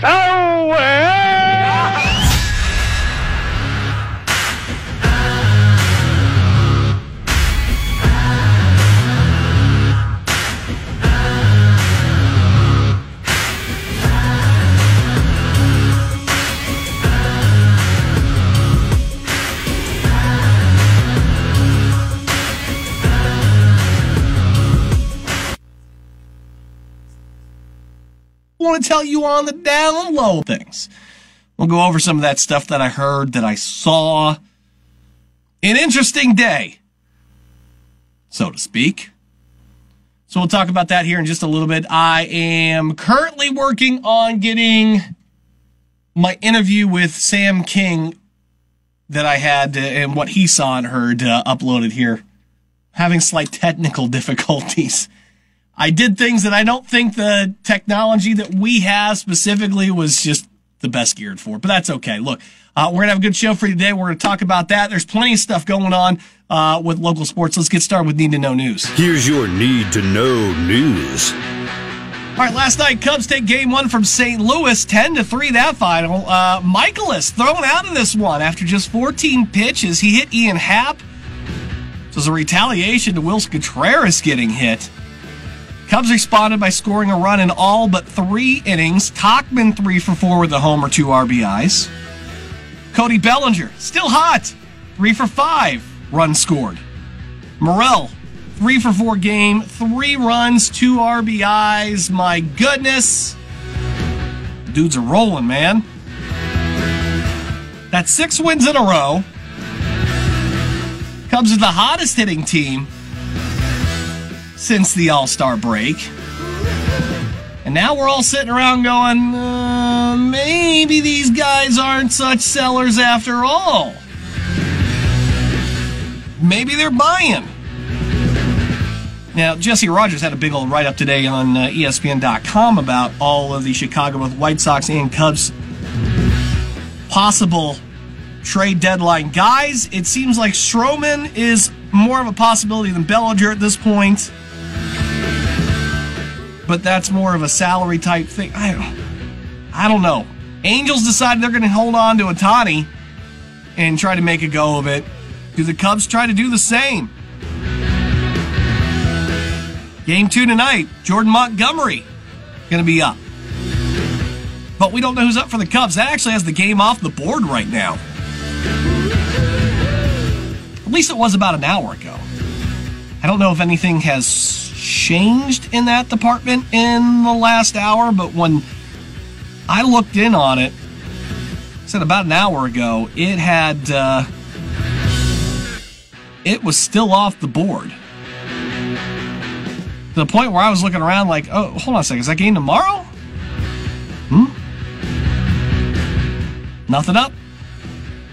so want to tell you on the down low things. We'll go over some of that stuff that I heard, that I saw. An interesting day, so to speak. So we'll talk about that here in just a little bit. I am currently working on getting my interview with Sam King that I had uh, and what he saw and heard uh, uploaded here. Having slight technical difficulties. I did things that I don't think the technology that we have specifically was just the best geared for, but that's okay. Look, uh, we're going to have a good show for you today. We're going to talk about that. There's plenty of stuff going on uh, with local sports. Let's get started with Need to Know News. Here's your Need to Know News. All right, last night Cubs take game one from St. Louis, 10 to 3 that final. Uh, Mikolas thrown out of this one after just 14 pitches. He hit Ian Happ. So it was a retaliation to Willson Contreras getting hit. Cubs responded by scoring a run in all but three innings. Tauchman three for four with a homer, two RBIs. Cody Bellinger, still hot, three for five, runs scored. Morel, three for four game, three runs, two RBIs. My goodness. Dudes are rolling, man. That's six wins in a row. Cubs are the hottest hitting team since the All Star break. And now we're all sitting around going, uh, maybe these guys aren't such sellers after all. Maybe they're buying. Now, Jesse Rogers had a big old write up today on uh, ESPN.com about all of the Chicago White Sox and Cubs possible trade deadline guys. It seems like Stroman is more of a possibility than Bellinger at this point but that's more of a salary type thing. I don't, I don't know. Angels decided they're going to hold on to Ohtani and try to make a go of it. Do the Cubs try to do the same? Game two tonight, Jordan Montgomery going to be up. But we don't know who's up for the Cubs. That actually has the game off the board right now. At least it was about an hour ago. I don't know if anything has changed in that department in the last hour, but when I looked in on it, said about an hour ago, it had uh, it was still off the board. To the point where I was looking around like, oh, hold on a second, is that game tomorrow? Hmm? Nothing up.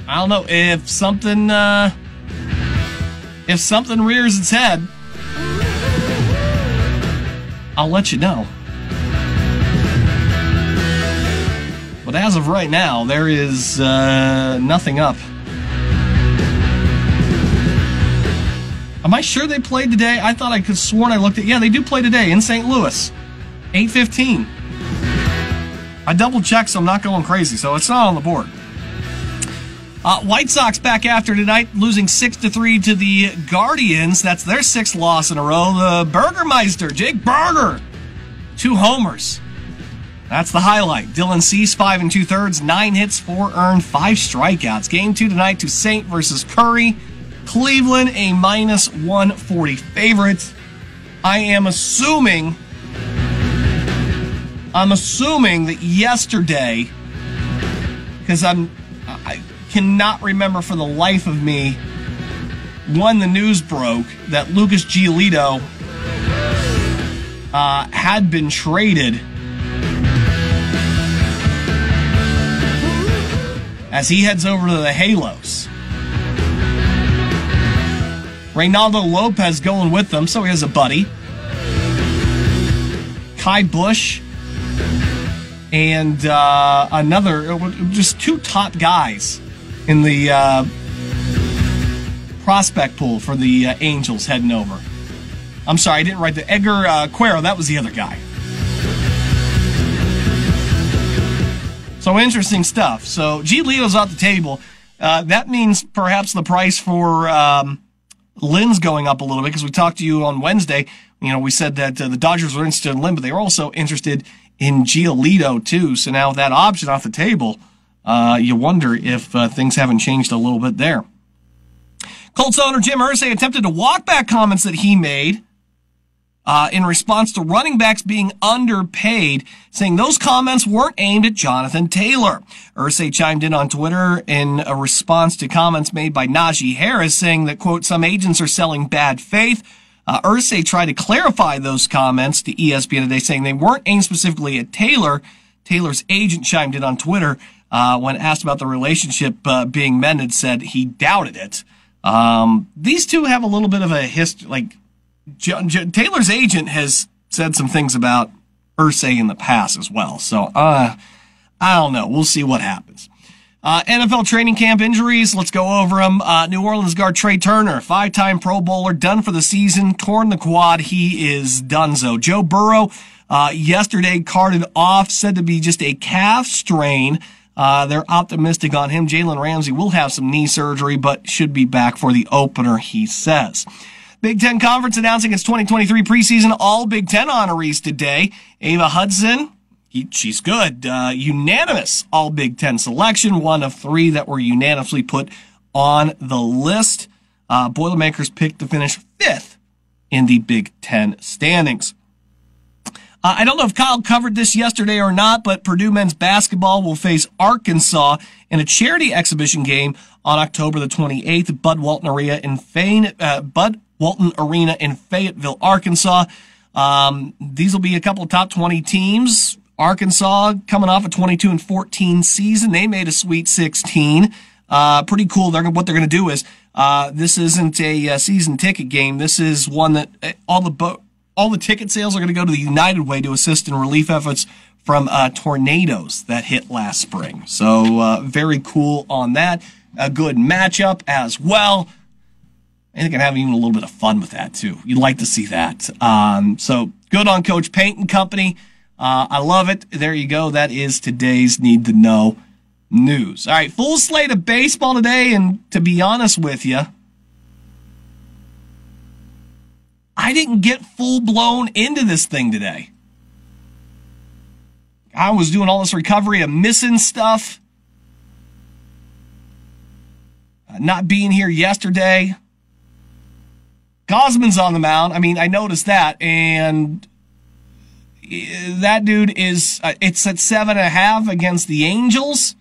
I don't know if something uh, if something rears its head I'll let you know. But as of right now, there is uh, nothing up. Am I sure they played today? I thought I could sworn I looked at. Yeah, they do play today in St. Louis, eight fifteen. I double checked, so I'm not going crazy. So it's not on the board. Uh, White Sox back after tonight, losing six to three to the Guardians. That's their sixth loss in a row. The Burgermeister, Jake Burger, two homers. That's the highlight. Dylan Cease, five and two thirds, nine hits, four earned, five strikeouts. Game two tonight Toussaint versus Curry. Cleveland, a minus 140 favorite. I am assuming, I'm assuming that yesterday, because I'm, I, cannot remember for the life of me when the news broke that Lucas Giolito uh, had been traded as he heads over to the Halos. Reynaldo Lopez going with them, so he has a buddy. Ky Bush and uh, another, just two top guys in the uh, prospect pool for the uh, Angels heading over. I'm sorry, I didn't write the Edgar uh, Quero. That was the other guy. So interesting stuff. So Giolito's off the table. Uh, that means perhaps the price for um, Lynn's going up a little bit because we talked to you on Wednesday. You know, we said that uh, the Dodgers were interested in Lynn, but they were also interested in Giolito too. So now that option off the table, uh, you wonder if uh, things haven't changed a little bit there. Colts owner Jim Irsay attempted to walk back comments that he made uh, in response to running backs being underpaid, saying those comments weren't aimed at Jonathan Taylor. Irsay chimed in on Twitter in a response to comments made by Najee Harris, saying that, quote, some agents are selling bad faith. Uh, Irsay tried to clarify those comments to ESPN today, saying they weren't aimed specifically at Taylor. Taylor's agent chimed in on Twitter uh, when asked about the relationship uh, being mended, said he doubted it. Um, these two have a little bit of a history, like J- J- Taylor's agent has said some things about Irsay in the past as well. So, uh, I don't know. We'll see what happens. Uh, NFL training camp injuries. Let's go over them. Uh, New Orleans guard Trai Turner, five-time Pro Bowler, done for the season, torn the quad. He is donezo. Joe Burrow, uh, yesterday carted off, said to be just a calf strain. Uh, they're optimistic on him. Jalen Ramsey will have some knee surgery, but should be back for the opener, he says. Big Ten Conference announcing its 2023 preseason All Big Ten honorees today. Eva Hudson, he, she's good. Uh, unanimous All Big Ten selection, one of three that were unanimously put on the list. Uh, Boilermakers picked to finish fifth in the Big Ten standings. Uh, I don't know if Kyle covered this yesterday or not, but Purdue men's basketball will face Arkansas in a charity exhibition game on October the 28th. Bud Walton Arena in Fane, uh, Bud Walton Arena in Fayetteville, Arkansas. Um, these will be a couple top 20 teams. Arkansas coming off a 22 and 14 season. They made a Sweet 16. Uh, pretty cool. They're what they're going to do is uh, this isn't a, uh, season ticket game. This is one that uh, all the bo- all the ticket sales are going to go to the United Way to assist in relief efforts from uh, tornadoes that hit last spring. So uh, very cool on that. A good matchup as well. I think I can have even a little bit of fun with that too. You'd like to see that. Um, so good on Coach Paint and Company. Uh, I love it. There you go. That is today's need to know news. All right, full slate of baseball today, and to be honest with you, I didn't get full blown into this thing today. I was doing all this recovery of missing stuff, uh, not being here yesterday. Gausman's on the mound. I mean, I noticed that, and that dude is uh, it's at seven and a half against the Angels.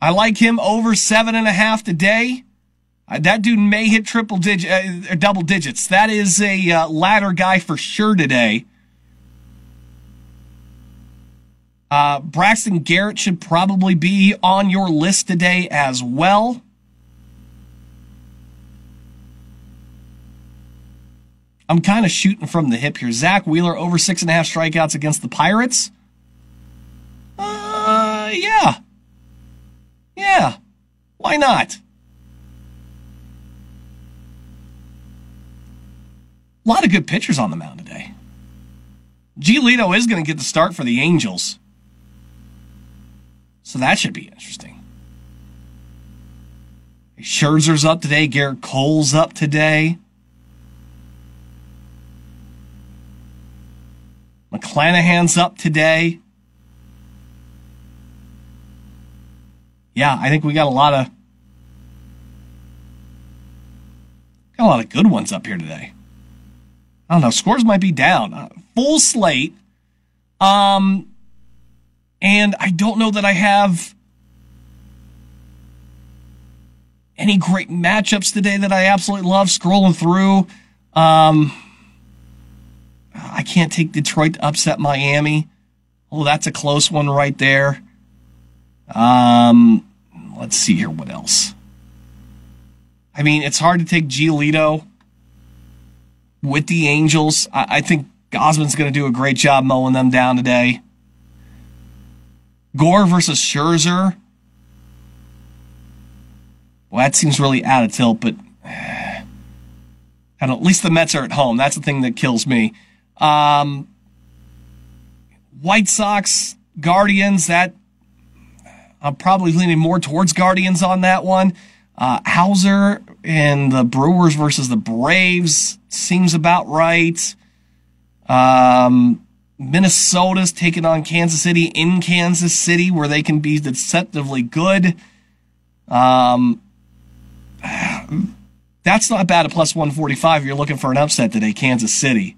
I like him over seven and a half today. Uh, that dude may hit triple digit, uh, double digits. That is a uh, ladder guy for sure today. Uh, Braxton Garrett should probably be on your list today as well. I'm kind of shooting from the hip here. Zack Wheeler over six and a half strikeouts against the Pirates. Uh, yeah. Yeah. Why not? A lot of good pitchers on the mound today. Giolito is going to get the start for the Angels. So that should be interesting. Scherzer's up today. Gerrit Cole's up today. McClanahan's up today. Yeah, I think we got a lot of got a lot of good ones up here today. I don't know. Scores might be down. Uh, full slate. Um, and I don't know that I have any great matchups today that I absolutely love scrolling through. Um, I can't take Detroit to upset Miami. Oh, that's a close one right there. Um, let's see here. What else? I mean, it's hard to take Giolito with the Angels. I, I think Gausman's going to do a great job mowing them down today. Gore versus Scherzer. Well, that seems really out of tilt, but don't, at least the Mets are at home. That's the thing that kills me. Um, White Sox, Guardians, that I'm probably leaning more towards Guardians on that one. Uh, Houser and the Brewers versus the Braves seems about right. Um, Minnesota's taking on Kansas City in Kansas City, where they can be deceptively good. Um, that's not bad at plus 145 you're looking for an upset today, Kansas City.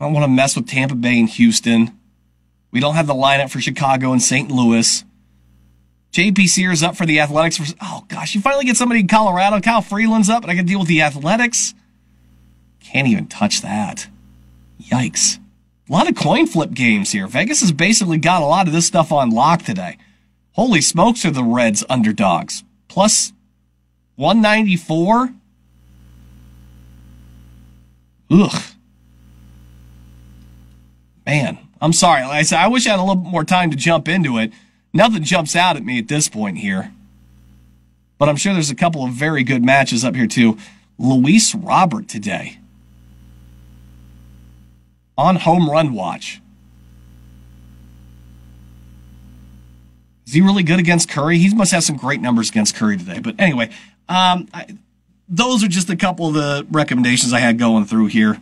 I don't want to mess with Tampa Bay and Houston. We don't have the lineup for Chicago and St. Louis. JP Sears up for the Athletics. For, oh gosh, you finally get somebody in Colorado. Kyle Freeland's up, and I can deal with the Athletics. Can't even touch that. Yikes. A lot of coin flip games here. Vegas has basically got a lot of this stuff on lock today. Holy smokes are the Reds underdogs. Plus 194? Ugh. Man, I'm sorry. I said, I wish I had a little more time to jump into it. Nothing jumps out at me at this point here. But I'm sure there's a couple of very good matches up here too. Luis Robert today on home run watch. Is he really good against Curry? He must have some great numbers against Curry today. But anyway, um, I, those are just a couple of the recommendations I had going through here.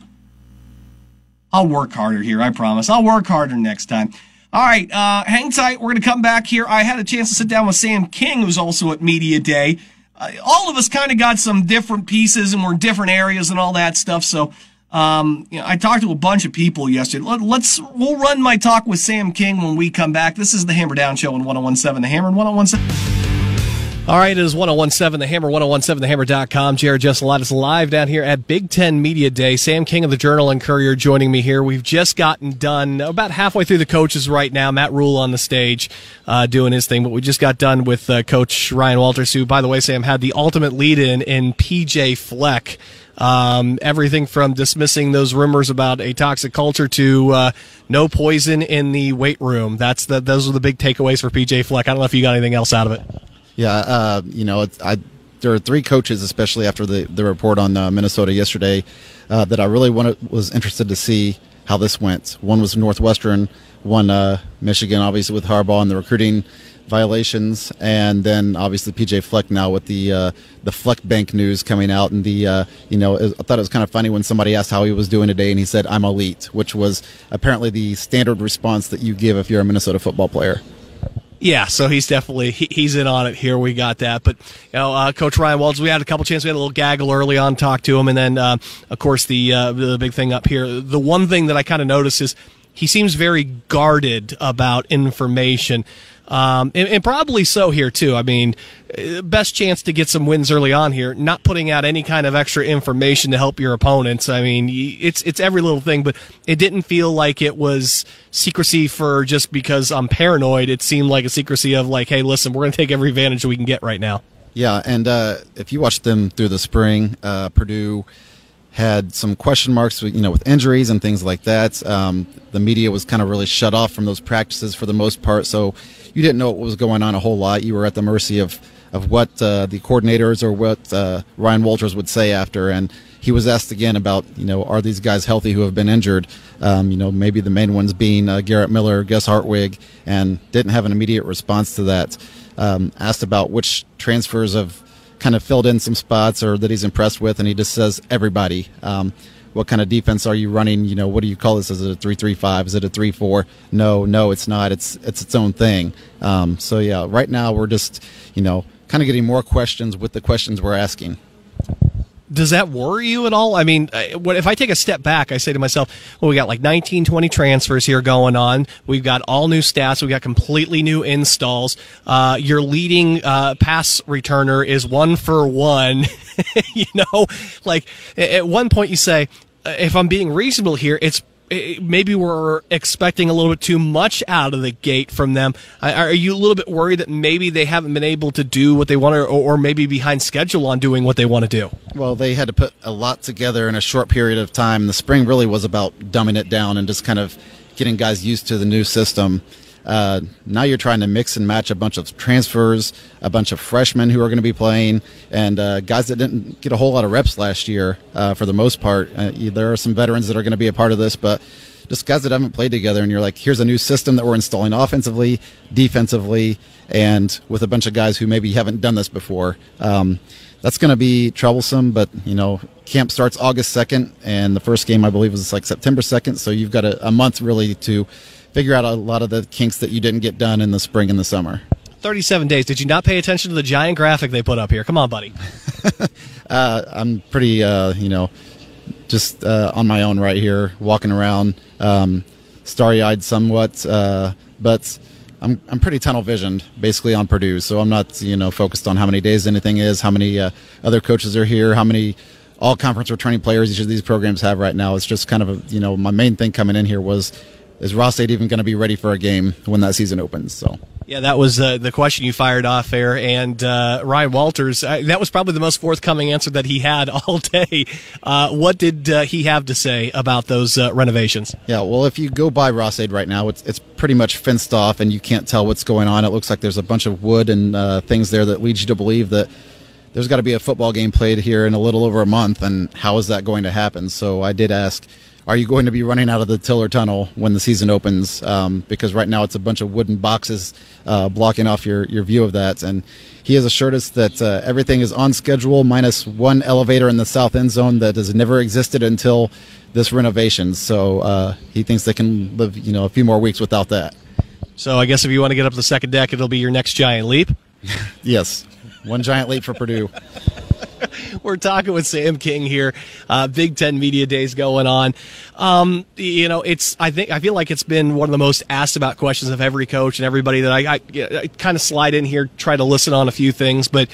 I'll work harder here, I promise. I'll work harder next time. All right, uh, hang tight. We're going to come back here. I had a chance to sit down with Sam King, who's also at Media Day. Uh, all of us kind of got some different pieces and we're in different areas and all that stuff. So, um, you know, I talked to a bunch of people yesterday. Let, us we'll run my talk with Sam King when we come back. This is the Hammer Down Show on 1017. The Hammer and 1017. All right, it is 1017 The Hammer, 1017TheHammer.com. Jared Jesselatis live down here at Big Ten Media Day. Sam King of the Journal and Courier joining me here. We've just gotten done about halfway through the coaches right now. Matt Rhule on the stage uh, doing his thing, but we just got done with uh, Coach Ryan Walters, who, by the way, Sam, had the ultimate lead in in PJ Fleck. Um, everything from dismissing those rumors about a toxic culture to uh, no poison in the weight room. That's the, those are the big takeaways for PJ Fleck. I don't know if you got anything else out of it. Yeah, uh, you know, I there are three coaches, especially after the the report on uh, Minnesota yesterday, uh, that I really wanted was interested to see how this went. One was Northwestern, one uh, Michigan, obviously with Harbaugh and the recruiting violations, and then obviously PJ Fleck now with the uh, the Fleck Bank news coming out, and the uh, you know I thought it was kind of funny when somebody asked how he was doing today, and he said I'm elite, which was apparently the standard response that you give if you're a Minnesota football player. Yeah, so he's definitely he, he's in on it here. We got that, but you know, uh, Coach Ryan Walds, we had a couple chances. We had a little gaggle early on, talk to him, and then uh, of course the uh, the big thing up here. The one thing that I kind of noticed is he seems very guarded about information. Um, and, and, probably so here too. I mean, uh, best chance to get some wins early on here. Not putting out any kind of extra information to help your opponents. I mean, it's it's every little thing, but it didn't feel like it was secrecy for just because I'm paranoid. It seemed like a secrecy of like, hey, listen, we're going to take every advantage we can get right now. Yeah, and uh, if you watch them through the spring, uh, Purdue had some question marks, you know, with injuries and things like that. Um, the media was kind of really shut off from those practices for the most part, so you didn't know what was going on a whole lot. You were at the mercy of of what uh, the coordinators or what uh, Ryan Walters would say after. And he was asked again about, you know, are these guys healthy who have been injured? Um, you know, maybe the main ones being uh, Garrett Miller, Gus Hartwig, and didn't have an immediate response to that. Um, asked about which transfers have kind of filled in some spots or that he's impressed with, and he just says everybody. Um, what kind of defense are you running? You know, what do you call this? Is it a three three five? Is it a three four? No, no, it's not. It's it's its own thing. Um, so yeah, right now we're just you know kind of getting more questions with the questions we're asking does that worry you at all? I mean, if I take a step back? I say to myself, well, we got like 19, 20 transfers here going on. We've got all new stats. We've got completely new installs. Uh, your leading uh, pass returner is one for one. you know, like at one point you say, uh, if I'm being reasonable here, it's maybe we're expecting a little bit too much out of the gate from them. Are you a little bit worried that maybe they haven't been able to do what they want to, or maybe behind schedule on doing what they want to do? Well, they had to put a lot together in a short period of time. The spring really was about dumbing it down and just kind of getting guys used to the new system. Uh, now you're trying to mix and match a bunch of transfers, a bunch of freshmen who are going to be playing, and uh, guys that didn't get a whole lot of reps last year uh, for the most part. Uh, there are some veterans that are going to be a part of this, but just guys that haven't played together. And you're like, here's a new system that we're installing offensively, defensively, and with a bunch of guys who maybe haven't done this before. Um, that's going to be troublesome, but you know, camp starts August 2nd, and the first game I believe was like September 2nd, so you've got a, a month really to figure out a lot of the kinks that you didn't get done in the spring and the summer. 37 days. Did you not pay attention to the giant graphic they put up here? Come on, buddy. uh, I'm pretty, uh, you know, just uh, on my own right here, walking around, um, starry eyed somewhat, uh, but I'm, I'm pretty tunnel visioned basically on Purdue. So I'm not, you know, focused on how many days anything is, how many uh, other coaches are here, how many all conference returning players each of these programs have right now. It's just kind of a, you know, my main thing coming in here was is Ross-Ade even going to be ready for a game when that season opens? So. Yeah, that was uh, the question you fired off there. And uh, Ryan Walters, uh, that was probably the most forthcoming answer that he had all day. Uh, what did uh, he have to say about those uh, renovations? Yeah, well, if you go by Ross-Ade right now, it's, it's pretty much fenced off and you can't tell what's going on. It looks like there's a bunch of wood and things there that leads you to believe that there's got to be a football game played here in a little over a month. And how is that going to happen? So I did ask are you going to be running out of the Tiller Tunnel when the season opens? Um, because right now it's a bunch of wooden boxes uh, blocking off your, your view of that. And he has assured us that uh, everything is on schedule, minus one elevator in the south end zone that has never existed until this renovation. So uh, he thinks they can live, you know, a few more weeks without that. So I guess if you want to get up to the second deck, it'll be your next giant leap. yes, one giant leap for Purdue. We're talking with Sam King here. Uh, Big Ten Media Days going on. Um, you know, it's I think I feel like it's been one of the most asked about questions of every coach and everybody that I, I, I kind of slide in here, try to listen on a few things, but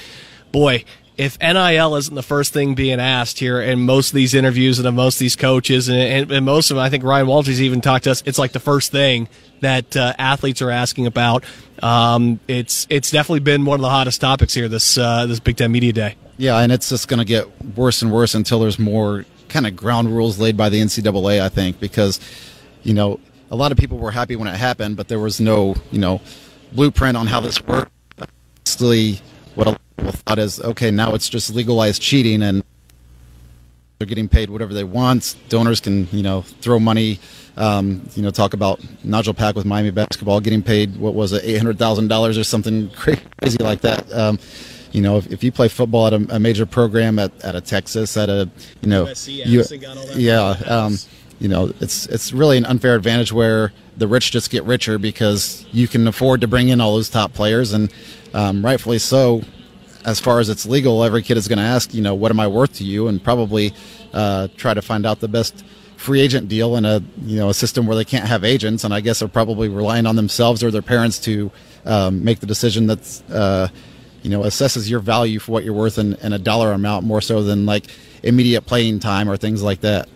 boy, if NIL isn't the first thing being asked here in most of these interviews and of most of these coaches and, and, and most of them, I think Ryan Walters even talked to us. It's like the first thing that uh, athletes are asking about. Um, it's it's definitely been one of the hottest topics here this uh, this Big Ten Media Day. Yeah, and it's just going to get worse and worse until there's more kind of ground rules laid by the NCAA. I think because you know a lot of people were happy when it happened, but there was no you know blueprint on how this worked. What a lot of people thought is okay, now it's just legalized cheating and they're getting paid whatever they want. Donors can you know throw money. Um, you know, talk about Nigel Pack with Miami basketball getting paid what was it, eight hundred thousand dollars or something crazy like that. Um, you know, if, if you play football at a, a, major program at, at a Texas, at a you know, USC, you, yeah, um, you know, it's it's really an unfair advantage where the rich just get richer because you can afford to bring in all those top players, and um, rightfully so. As far as it's legal, every kid is going to ask, you know, what am I worth to you, and probably uh, try to find out the best free agent deal in a you know a system where they can't have agents, and I guess they're probably relying on themselves or their parents to um, make the decision that's uh, you know assesses your value for what you're worth in, in a dollar amount more so than like immediate playing time or things like that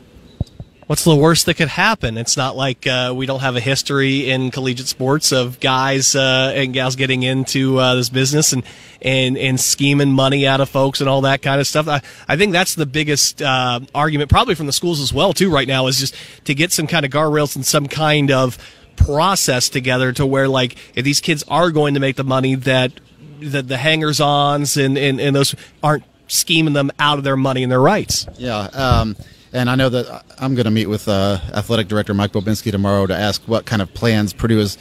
what's the worst that could happen? It's not like uh, we don't have a history in collegiate sports of guys uh, and gals getting into uh, this business and, and and scheming money out of folks and all that kind of stuff. I, I think that's the biggest uh, argument, probably from the schools as well, too. Right now, is just to get some kind of guardrails and some kind of process together to where, like, if these kids are going to make the money, that the, the hangers-ons and, and, and those aren't scheming them out of their money and their rights. Yeah. Um, and I know that I'm going to meet with uh, athletic director Mike Bobinski tomorrow to ask what kind of plans Purdue has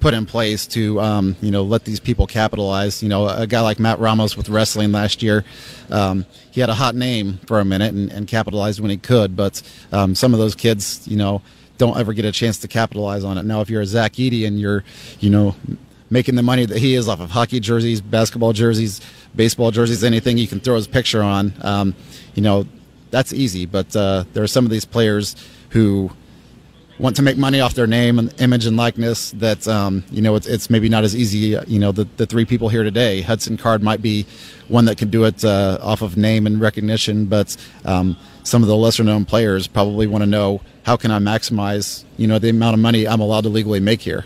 put in place to, um, you know, let these people capitalize. You know, a guy like Matt Ramos with wrestling last year, um, he had a hot name for a minute and, and capitalized when he could. But um, some of those kids, you know, don't ever get a chance to capitalize on it. Now, if you're a Zach Edey and you're, you know, making the money that he is off of hockey jerseys, basketball jerseys, baseball jerseys, anything you can throw his picture on. Um, you know, that's easy. But uh, there are some of these players who want to make money off their name and image and likeness that um, you know it's, it's, maybe not as easy you know the, the three people here today hudson card might be one that can do it uh, off of name and recognition but um, some of the lesser known players probably want to know how can I maximize, you know, the amount of money I'm allowed to legally make here.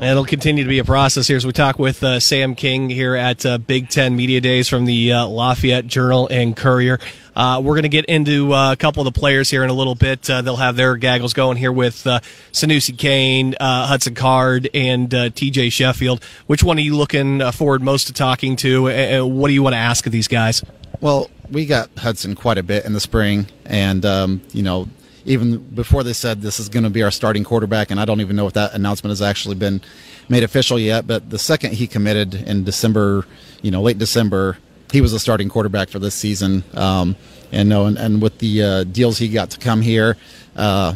It'll continue to be a process here as we talk with uh, Sam King here at uh, Big Ten Media Days from the uh, Lafayette Journal and Courier. Uh, we're going to get into uh, a couple of the players here in a little bit. Uh, they'll have their gaggles going here with uh, Sanoussi Kane, Hudson Card, and TJ Sheffield. Which one are you looking forward most to talking to? And what do you want to ask of these guys? Well, we got Hudson quite a bit in the spring, and um, you know even before they said this is going to be our starting quarterback, and I don't even know if that announcement has actually been made official yet. But the second he committed in December, you know, late December, he was a starting quarterback for this season. Um, and no, and, and with the uh, deals he got to come here, uh,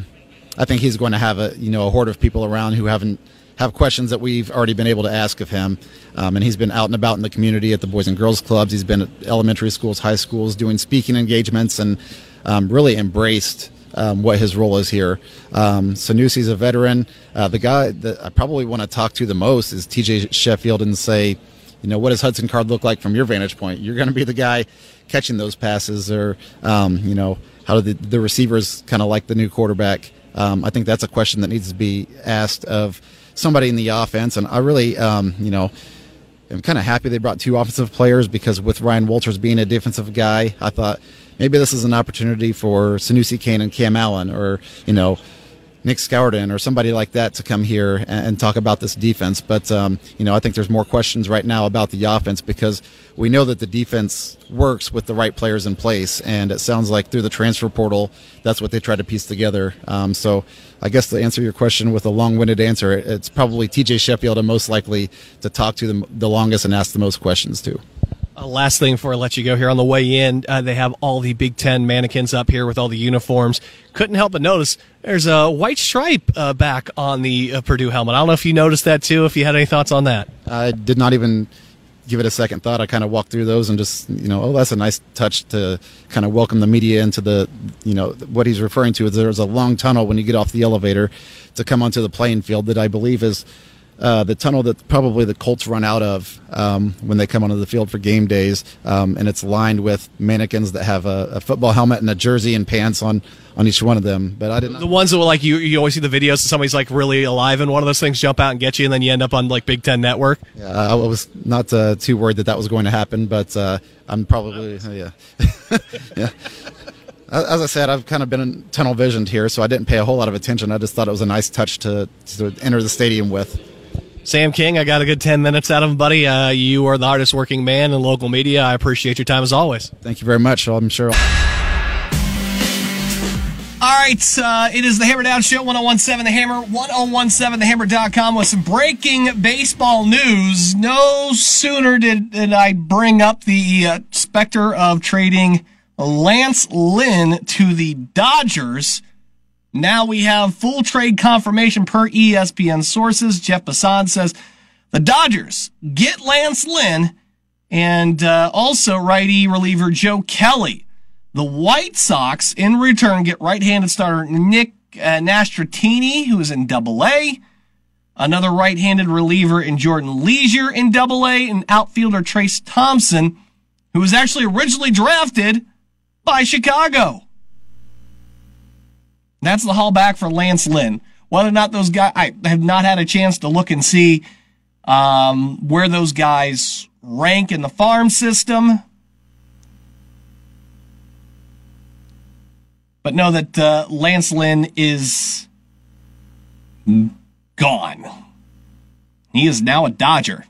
I think he's going to have a you know a horde of people around who haven't have questions that we've already been able to ask of him. Um, and he's been out and about in the community at the Boys and Girls Clubs. He's been at elementary schools, high schools, doing speaking engagements, and um, really embraced um, what his role is here. Um, Sanoussi's a veteran. Uh, the guy that I probably want to talk to the most is TJ Sheffield and say, you know, what does Hudson Card look like from your vantage point? You're going to be the guy catching those passes, or um, you know, how do the, the receivers kind of like the new quarterback? Um, I think that's a question that needs to be asked of somebody in the offense, and I really, um, you know. I'm kind of happy they brought two offensive players because with Ryan Walters being a defensive guy, I thought maybe this is an opportunity for Sanoussi Kane and Cam Allen or, you know, Nic Scourton or somebody like that to come here and, and talk about this defense. But, um, you know, I think there's more questions right now about the offense because we know that the defense works with the right players in place. And it sounds like through the transfer portal, that's what they try to piece together. Um, so I guess to answer your question with a long winded answer, it's probably TJ Sheffield I'm most likely to talk to the, the longest and ask the most questions to. Uh, last thing before I let you go here on the way in, uh, they have all the Big Ten mannequins up here with all the uniforms. Couldn't help but notice there's a white stripe uh, back on the uh, Purdue helmet. I don't know if you noticed that too. If you had any thoughts on that, I did not even give it a second thought. I kind of walked through those and just you know, oh, that's a nice touch to kind of welcome the media into the you know what he's referring to is there's a long tunnel when you get off the elevator to come onto the playing field that I believe is uh, the tunnel that probably the Colts run out of um, when they come onto the field for game days, um, and it's lined with mannequins that have a, a, football helmet and a jersey and pants on on each one of them. But I didn't. The ones that were like you, you always see the videos. And somebody's like really alive, and one of those things jump out and get you, and then you end up on like Big Ten Network. Yeah, I was not uh, too worried that that was going to happen, but uh, I'm probably yeah, yeah. As I said, I've kind of been tunnel visioned here, so I didn't pay a whole lot of attention. I just thought it was a nice touch to, to enter the stadium with. Sam King, I got a good 10 minutes out of him, buddy. Uh, you are the hardest working man in local media. I appreciate your time as always. Thank you very much. I'm sure. All right, uh, it is the Hammer Down Show, 1017 The Hammer, 1017thehammer.com with some breaking baseball news. No sooner did, did I bring up the uh, specter of trading Lance Lynn to the Dodgers now we have full trade confirmation per ESPN sources. Jeff Passan says the Dodgers get Lance Lynn and uh, also righty reliever Joe Kelly. The White Sox, in return, get right-handed starter Nick uh, Nastratini, who is in Double A. Another right-handed reliever in Jordan Leasure in Double A, and outfielder Trayce Thompson, who was actually originally drafted by Chicago. That's the haul back for Lance Lynn. Whether or not those guys, I have not had a chance to look and see um, where those guys rank in the farm system. But know that uh, Lance Lynn is gone. He is now a Dodger.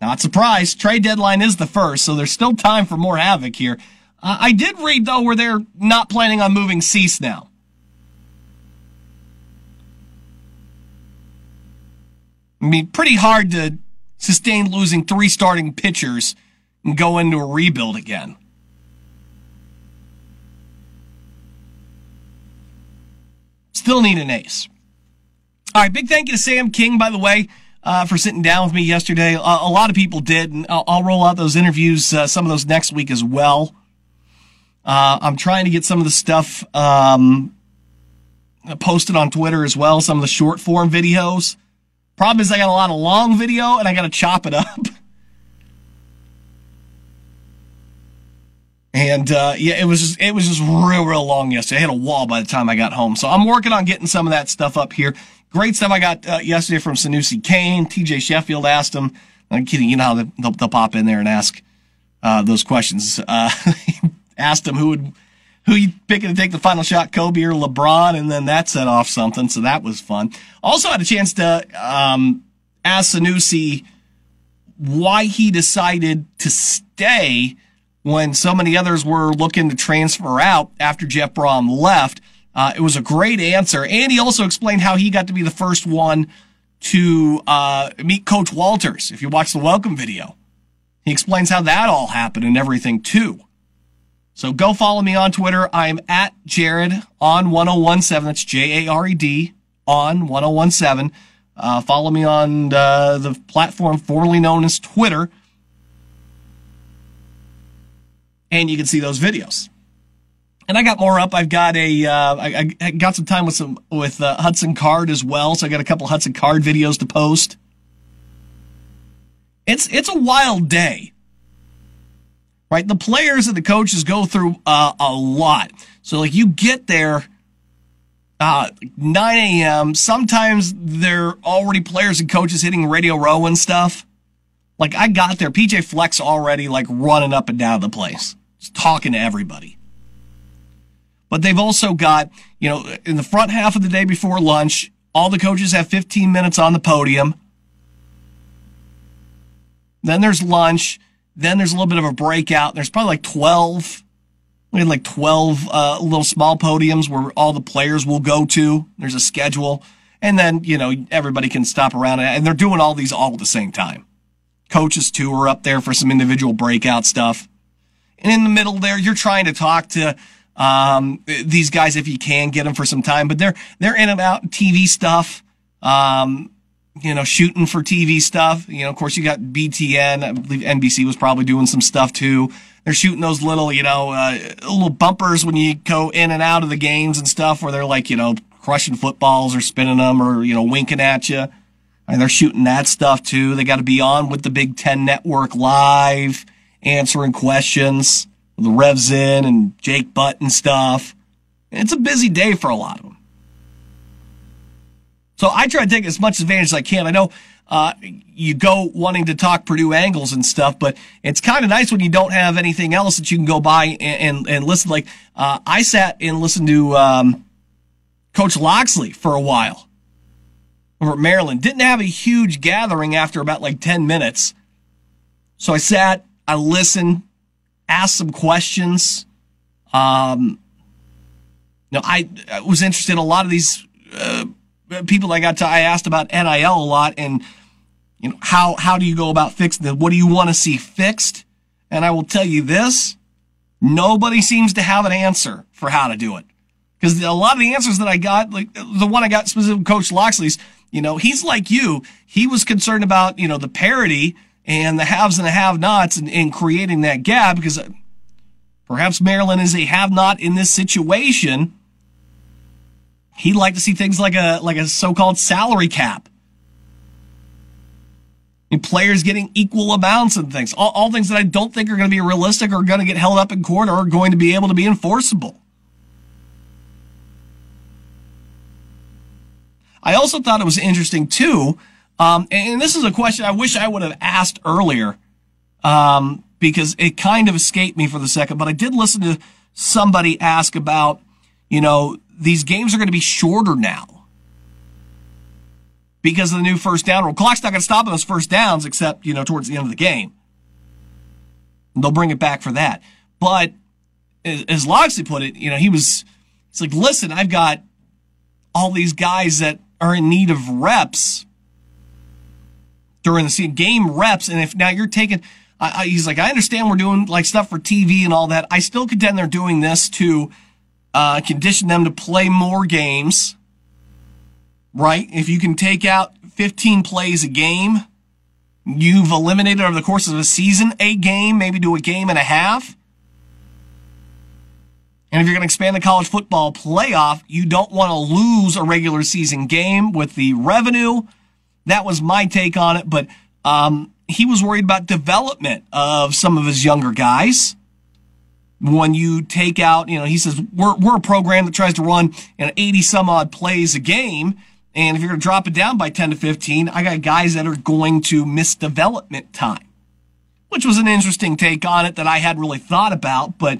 Not surprised. Trade deadline is the first, so there's still time for more havoc here. Uh, I did read though where they're not planning on moving Cease now. I mean, pretty hard to sustain losing three starting pitchers and go into a rebuild again. Still need an ace. All right, big thank you to Sam King, by the way, uh, for sitting down with me yesterday. Uh, a lot of people did, and I'll, I'll roll out those interviews, uh, some of those next week as well. Uh, I'm trying to get some of the stuff um, posted on Twitter as well, some of the short form videos. Problem is, I got a lot of long video and I got to chop it up. And uh, yeah, it was just it was just real real long yesterday. I hit a wall by the time I got home, so I'm working on getting some of that stuff up here. Great stuff I got uh, yesterday from Sanoussi Kane. TJ Sheffield asked him. I'm kidding. You know how they'll, they'll pop in there and ask uh, those questions. Asked him who would who you picking to take the final shot, Kobe or LeBron, and then that set off something. So that was fun. Also had a chance to um, ask Sanoussi why he decided to stay when so many others were looking to transfer out after Jeff Brohm left. Uh, it was a great answer. And he also explained how he got to be the first one to uh, meet Coach Walters. If you watch the welcome video, he explains how that all happened and everything too. So go follow me on Twitter. I'm at Jared on 1017. That's J A R E D on 1017. Uh, follow me on uh, the platform formerly known as Twitter. And you can see those videos. And I got more up. I've got a, uh, I, I got some time with some, with uh, Hudson Card as well. So I got a couple Hudson Card videos to post. It's, it's a wild day right? The players and the coaches go through uh, a lot. So like you get there, uh, 9 a.m. Sometimes they're already players and coaches hitting Radio Row and stuff. Like I got there, PJ Fleck's already like running up and down the place, just talking to everybody. But they've also got, you know, in the front half of the day before lunch, all the coaches have 15 minutes on the podium. Then there's lunch then there's a little bit of a breakout. There's probably like 12, we had like 12 uh, little small podiums where all the players will go to. There's a schedule. And then, you know, everybody can stop around and they're doing all these all at the same time. Coaches too are up there for some individual breakout stuff. And in the middle there, you're trying to talk to um, these guys if you can get them for some time, but they're they're in and out TV stuff. Um, you know, shooting for TV stuff. You know, of course, you got BTN. I believe NBC was probably doing some stuff too. They're shooting those little, you know, uh, little bumpers when you go in and out of the games and stuff where they're like, you know, crushing footballs or spinning them or, you know, winking at you. And they're shooting that stuff too. They got to be on with the Big Ten Network live, answering questions, the Revsine and Jake Butt and stuff. It's a busy day for a lot of them. So I try to take as much advantage as I can. I know uh, you go wanting to talk Purdue angles and stuff, but it's kind of nice when you don't have anything else that you can go by and, and, and listen. Like uh, I sat and listened to um, Coach Locksley for a while over at Maryland. Didn't have a huge gathering after about like 10 minutes. So I sat, I listened, asked some questions. Um, you know, I, I was interested in a lot of these uh, people I got to, I asked about NIL a lot and, you know, how, how do you go about fixing it? What do you want to see fixed? And I will tell you this, nobody seems to have an answer for how to do it. Because a lot of the answers that I got, like the one I got specific Coach Locksley's, you know, he's like you. He was concerned about, you know, the parity and the haves and the have-nots and, and creating that gap because uh, perhaps Maryland is a have-not in this situation He'd like to see things like a like a so-called salary cap. Players getting equal amounts and things. All, all things that I don't think are going to be realistic or going to get held up in court or are going to be able to be enforceable. I also thought it was interesting too, um, and this is a question I wish I would have asked earlier, um, because it kind of escaped me for the second. But I did listen to somebody ask about, you know, these games are going to be shorter now because of the new first down rule. Clock's not going to stop on those first downs except, you know, towards the end of the game. And they'll bring it back for that. But as Locksley put it, you know, he was, it's like, listen, I've got all these guys that are in need of reps during the season, game reps. And if now you're taking, I, he's like, I understand we're doing like stuff for TV and all that. I still contend they're doing this to uh, condition them to play more games, right? If you can take out 15 plays a game, you've eliminated over the course of a season a game, maybe do a game and a half. And if you're going to expand the college football playoff, you don't want to lose a regular season game with the revenue. That was my take on it, but um, he was worried about development of some of his younger guys when you take out, you know, he says, we're, we're a program that tries to run you know, 80 some odd plays a game. And if you're going to drop it down by 10 to 15, I got guys that are going to miss development time, which was an interesting take on it that I hadn't really thought about. But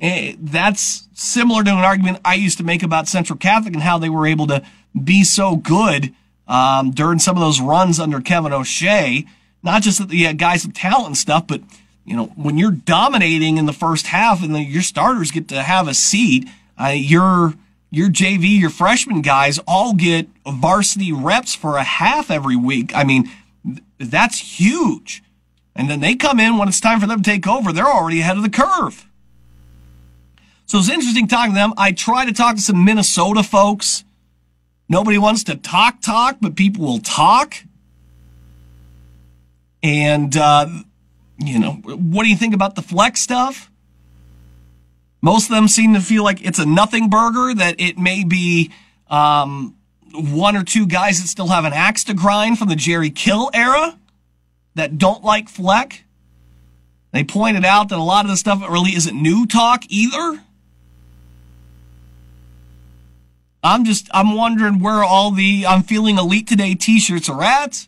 eh, that's similar to an argument I used to make about Central Catholic and how they were able to be so good um, during some of those runs under Kevin O'Shea. Not just that the uh, guys with talent and stuff, but you know when you're dominating in the first half and your starters get to have a seat, uh, your your JV, your freshman guys all get varsity reps for a half every week. I mean, that's huge. And then they come in when it's time for them to take over, they're already ahead of the curve. So it's interesting talking to them. I try to talk to some Minnesota folks. Nobody wants to talk, talk, but people will talk. And, uh, you know, what do you think about the Fleck's stuff? Most of them seem to feel like it's a nothing burger, that it may be um, one or two guys that still have an axe to grind from the Jerry Kill era that don't like Fleck. They pointed out that a lot of the stuff really isn't new talk either. I'm just, I'm wondering where all the I'm feeling elite today t-shirts are at.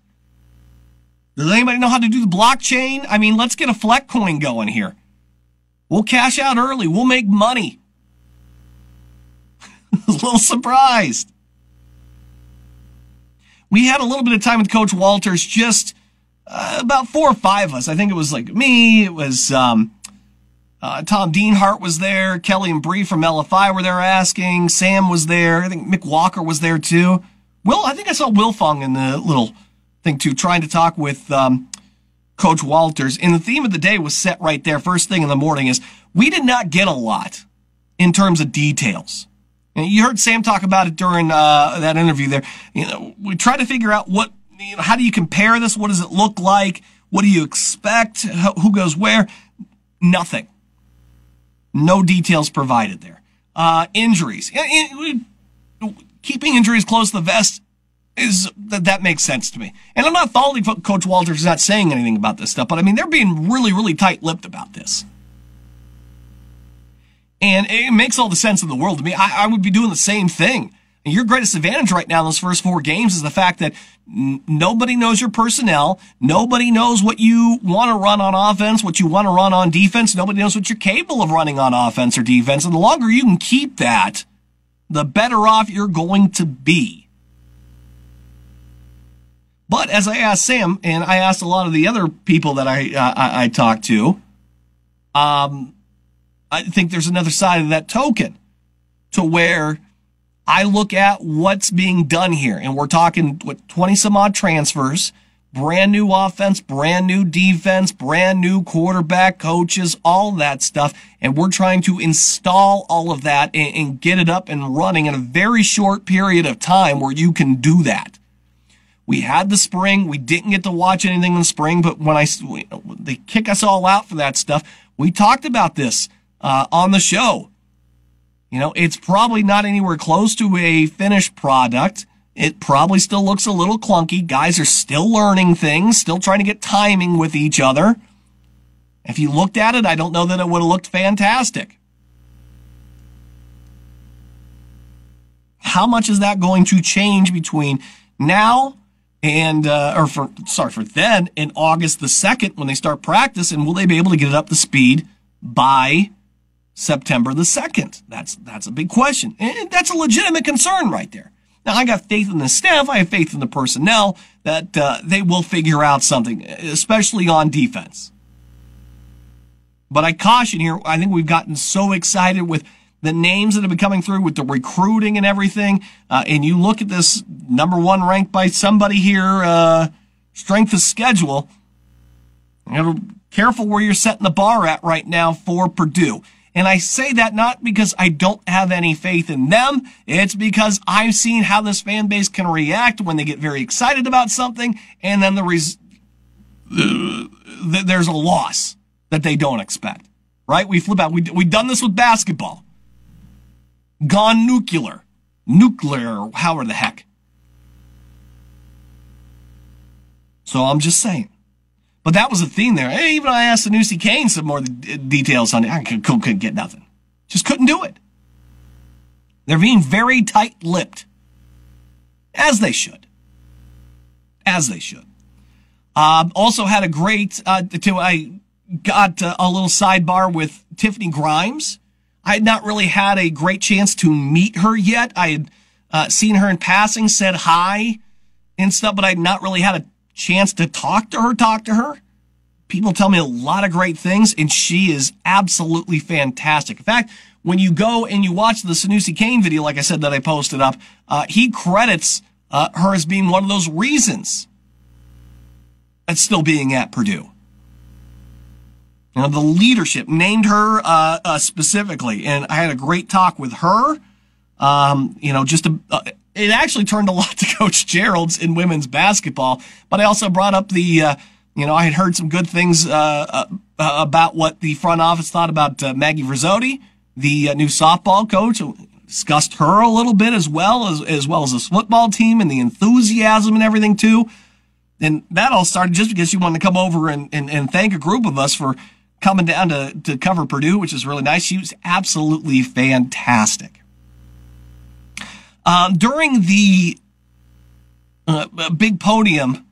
Does anybody know how to do the blockchain? I mean, let's get a Fleck coin going here. We'll cash out early. We'll make money. a little surprised. We had a little bit of time with Coach Walters, just uh, about four or five of us. I think it was like me, it was um, uh, Tom Dienhart was there. Kelly and Bree from LFI were there asking. Sam was there. I think Mick Walker was there too. Will, I think I saw Will Fung in the little thing too, trying to talk with um, Coach Walters. And the theme of the day was set right there. First thing in the morning is we did not get a lot in terms of details. And you heard Sam talk about it during uh, that interview there. You know, we try to figure out what, you know, how do you compare this? What does it look like? What do you expect? Who goes where? Nothing. No details provided there. Uh, injuries. Keeping injuries close to the vest is that that makes sense to me. And I'm not faulting Coach Walters for not saying anything about this stuff, but I mean they're being really, really tight-lipped about this. And it makes all the sense in the world to me. I, I would be doing the same thing. And your greatest advantage right now in those first four games is the fact that n- nobody knows your personnel. Nobody knows what you want to run on offense, what you want to run on defense. Nobody knows what you're capable of running on offense or defense. And the longer you can keep that, the better off you're going to be. But as I asked Sam, and I asked a lot of the other people that I uh, I, I talked to, um, I think there's another side of that token to where I look at what's being done here, and we're talking what 20 some odd transfers, brand new offense, brand new defense, brand new quarterback coaches, all that stuff. And we're trying to install all of that and, and get it up and running in a very short period of time where you can do that. We had the spring. We didn't get to watch anything in the spring, but when I, they kick us all out for that stuff, we talked about this, uh, on the show. You know, it's probably not anywhere close to a finished product. It probably still looks a little clunky. Guys are still learning things, still trying to get timing with each other. If you looked at it, I don't know that it would have looked fantastic. How much is that going to change between now and, uh, or for, sorry, for then in August the 2nd when they start practice and will they be able to get it up to speed by September the 2nd? That's, that's a big question. And that's a legitimate concern right there. Now, I got faith in the staff. I have faith in the personnel that uh, they will figure out something, especially on defense. But I caution here, I think we've gotten so excited with the names that have been coming through with the recruiting and everything. Uh, and you look at this number one ranked by somebody here, uh, strength of schedule. You know, careful where you're setting the bar at right now for Purdue. And I say that not because I don't have any faith in them. It's because I've seen how this fan base can react when they get very excited about something and then the res- there's a loss that they don't expect. Right? We flip out. We, we've done this with basketball. Gone nuclear. Nuclear, however the heck. So I'm just saying. But that was the theme there. And even I asked Sanoussi Kane some more details on it. I couldn't, get nothing. Just couldn't do it. They're being very tight-lipped, as they should, as they should. Um, also had a great. Uh, to I got uh, a little sidebar with Tiffany Grimes. I had not really had a great chance to meet her yet. I had uh, seen her in passing, said hi and stuff, but I had not really had a chance to talk to her, talk to her. People tell me a lot of great things, and she is absolutely fantastic. In fact, when you go and you watch the Sanoussi Kane video, like I said, that I posted up, uh, he credits uh, her as being one of those reasons at still being at Purdue. You know, the leadership named her uh, uh, specifically, and I had a great talk with her. Um, you know, just a, uh, it actually turned a lot to Coach Gearlds in women's basketball, but I also brought up the, uh, you know, I had heard some good things uh, uh, about what the front office thought about Maggie Frezzotti, the new softball coach. Discussed her a little bit as well as as well as this football team and the enthusiasm and everything too. And that all started just because she wanted to come over and, and, and thank a group of us for coming down to, to cover Purdue, which is really nice. She was absolutely fantastic. Um, during the uh, big podium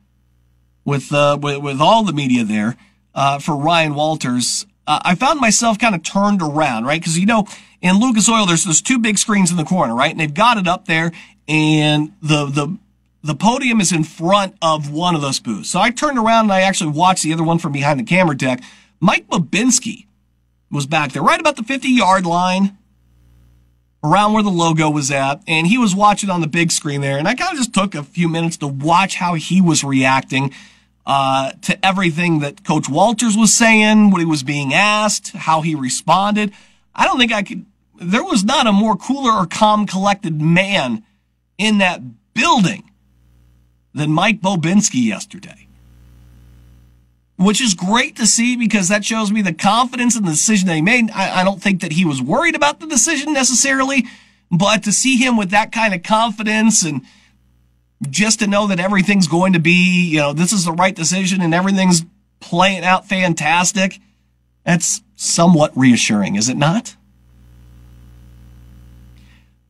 with, uh, with, with all the media there uh, for Ryan Walters, uh, I found myself kind of turned around, right? Because you know, in Lucas Oil, there's there's two big screens in the corner, right? And they've got it up there, and the the the podium is in front of one of those booths. So I turned around and I actually watched the other one from behind the camera deck. Mike Bobinski was back there, right about the 50 yard line, around where the logo was at, and he was watching on the big screen there. And I kind of just took a few minutes to watch how he was reacting uh, to everything that Coach Walters was saying, what he was being asked, how he responded. I don't think I could. There was not a more cooler or calm, collected man in that building than Mike Bobinski yesterday which is great to see because that shows me the confidence in the decision that he made. I, I, don't think that he was worried about the decision necessarily, but to see him with that kind of confidence and just to know that everything's going to be, you know, this is the right decision and everything's playing out fantastic, that's somewhat reassuring, is it not?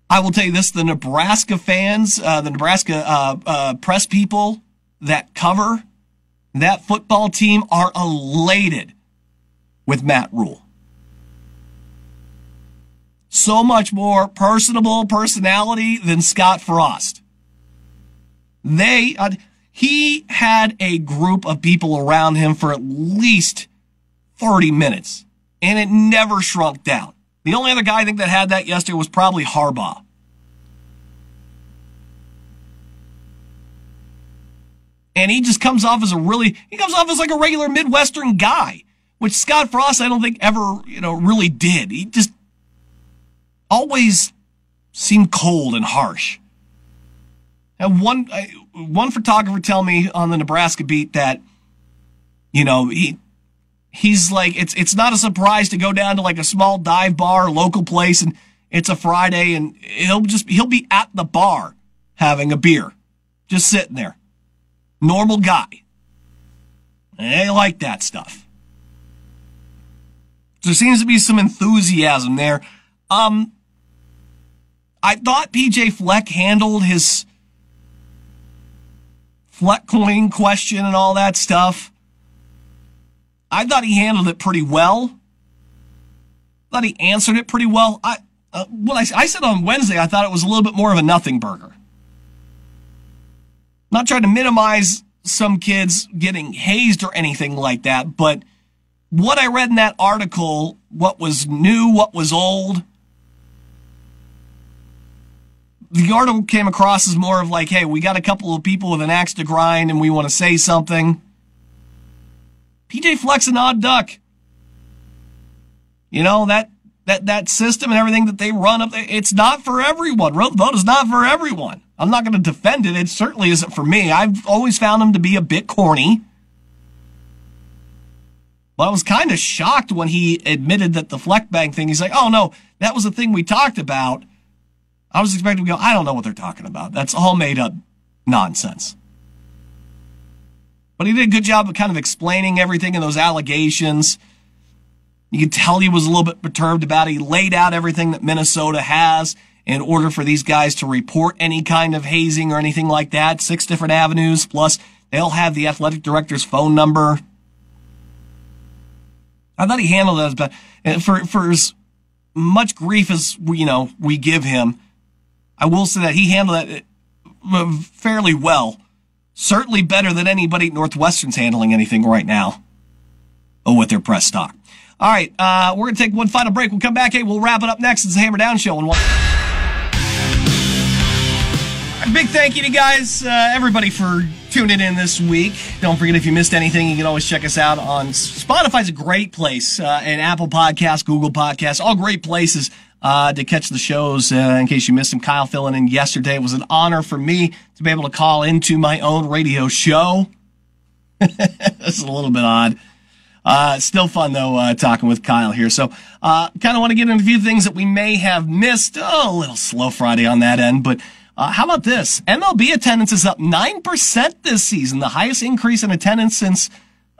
I will tell you this the Nebraska fans, uh, the Nebraska uh, uh, press people that cover that football team are elated with Matt Rhule. So much more personable personality than Scott Frost. They, uh, he had a group of people around him for at least 30 minutes, and it never shrunk down. The only other guy I think that had that yesterday was probably Harbaugh. And he just comes off as a really he comes off as like a regular Midwestern guy, which Scott Frost I don't think ever you know really did. He just always seemed cold and harsh. And one one photographer tell me on the Nebraska beat that you know he he's like it's it's not a surprise to go down to like a small dive bar local place and it's a Friday and he'll just he'll be at the bar having a beer just sitting there normal guy. They like that stuff. There seems to be some enthusiasm there. Um, I thought PJ Fleck handled his Fleck coin question and all that stuff. I thought he handled it pretty well. I Thought he answered it pretty well. I uh, when I, I said on Wednesday, I thought it was a little bit more of a nothing burger not trying to minimize some kids getting hazed or anything like that, but what I read in that article, what was new, what was old, the article came across as more of like, hey, we got a couple of people with an axe to grind and we want to say something. PJ Fleck's an odd duck. You know, that that that system and everything that they run up there, it's not for everyone. Row the boat is not for everyone. I'm not going to defend it. It certainly isn't for me. I've always found him to be a bit corny. But I was kind of shocked when he admitted that the Fleck Bank thing, he's like, oh no, that was the thing we talked about. I was expecting to go, I don't know what they're talking about. That's all made up nonsense. But he did a good job of kind of explaining everything in those allegations. You could tell he was a little bit perturbed about it. He laid out everything that Minnesota has in order for these guys to report any kind of hazing or anything like that. Six different avenues, plus they'll have the athletic director's phone number. I thought he handled that but. For, for as much grief as, you know, we give him, I will say that he handled that uh, fairly well. Certainly better than anybody at Northwestern's handling anything right now oh, with their press stock. All right, uh, we're going to take one final break. We'll come back. Hey, we'll wrap it up next. It's the Hammer Down Show. And Big thank you to guys, uh, everybody for tuning in this week. Don't forget if you missed anything, you can always check us out on Spotify's a great place, uh, and Apple Podcasts, Google Podcasts, all great places uh, to catch the shows. Uh, in case you missed them, Kyle filling in yesterday. It was an honor for me to be able to call into my own radio show. That's a little bit odd. Uh, still fun though, uh, talking with Kyle here. So, uh, kind of want to get into a few things that we may have missed. Oh, a little slow Friday on that end, but, uh, how about this? MLB attendance is up 9% this season, the highest increase in attendance since,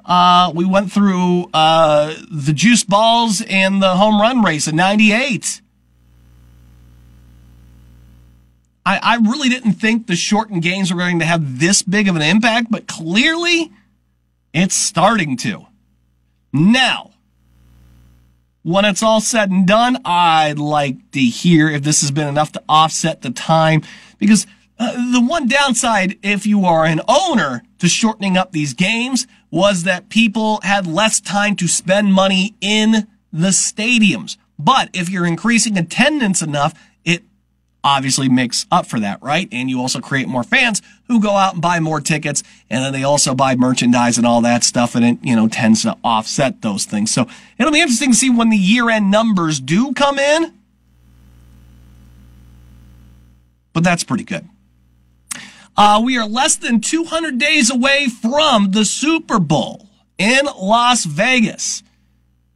uh, we went through, uh, the juice balls and the home run race in 98. I, I really didn't think the shortened games were going to have this big of an impact, but clearly it's starting to. Now, when it's all said and done, I'd like to hear if this has been enough to offset the time because uh, the one downside, if you are an owner to shortening up these games, was that people had less time to spend money in the stadiums. But if you're increasing attendance enough, obviously makes up for that, right? And you also create more fans who go out and buy more tickets and then they also buy merchandise and all that stuff and it, you know, tends to offset those things. So it'll be interesting to see when the year end numbers do come in. But that's pretty good. Uh, we are less than 200 days away from the Super Bowl in Las Vegas.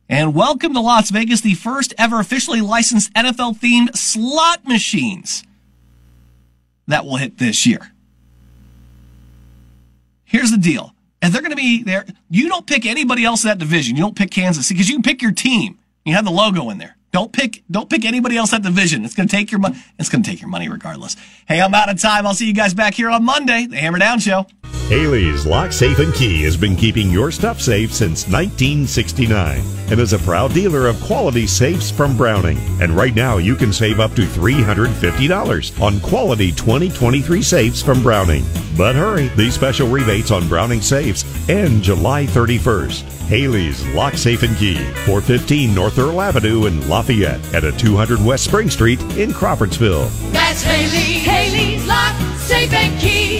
And welcome to Las Vegas, the first ever officially licensed NFL themed slot machines that will hit this year. Here's the deal. And they're going to be there. You don't pick anybody else in that division. You don't pick Kansas City because you can pick your team. You have the logo in there. Don't pick, don't pick anybody else at the division. It's going to take your money. It's going to take your money regardless. Hey, I'm out of time. I'll see you guys back here on Monday, the Hammer Down Show. Haley's Lock, Safe, and Key has been keeping your stuff safe since 1969 and is a proud dealer of quality safes from Browning. And right now, you can save up to $350 on quality 2023 safes from Browning. But hurry, these special rebates on Browning safes end July 31st. Haley's Lock, Safe, and Key, 415 North Earl Avenue in Lafayette at a 200 West Spring Street in Crawfordsville. That's Haley. Haley's Lock, Safe, and Key.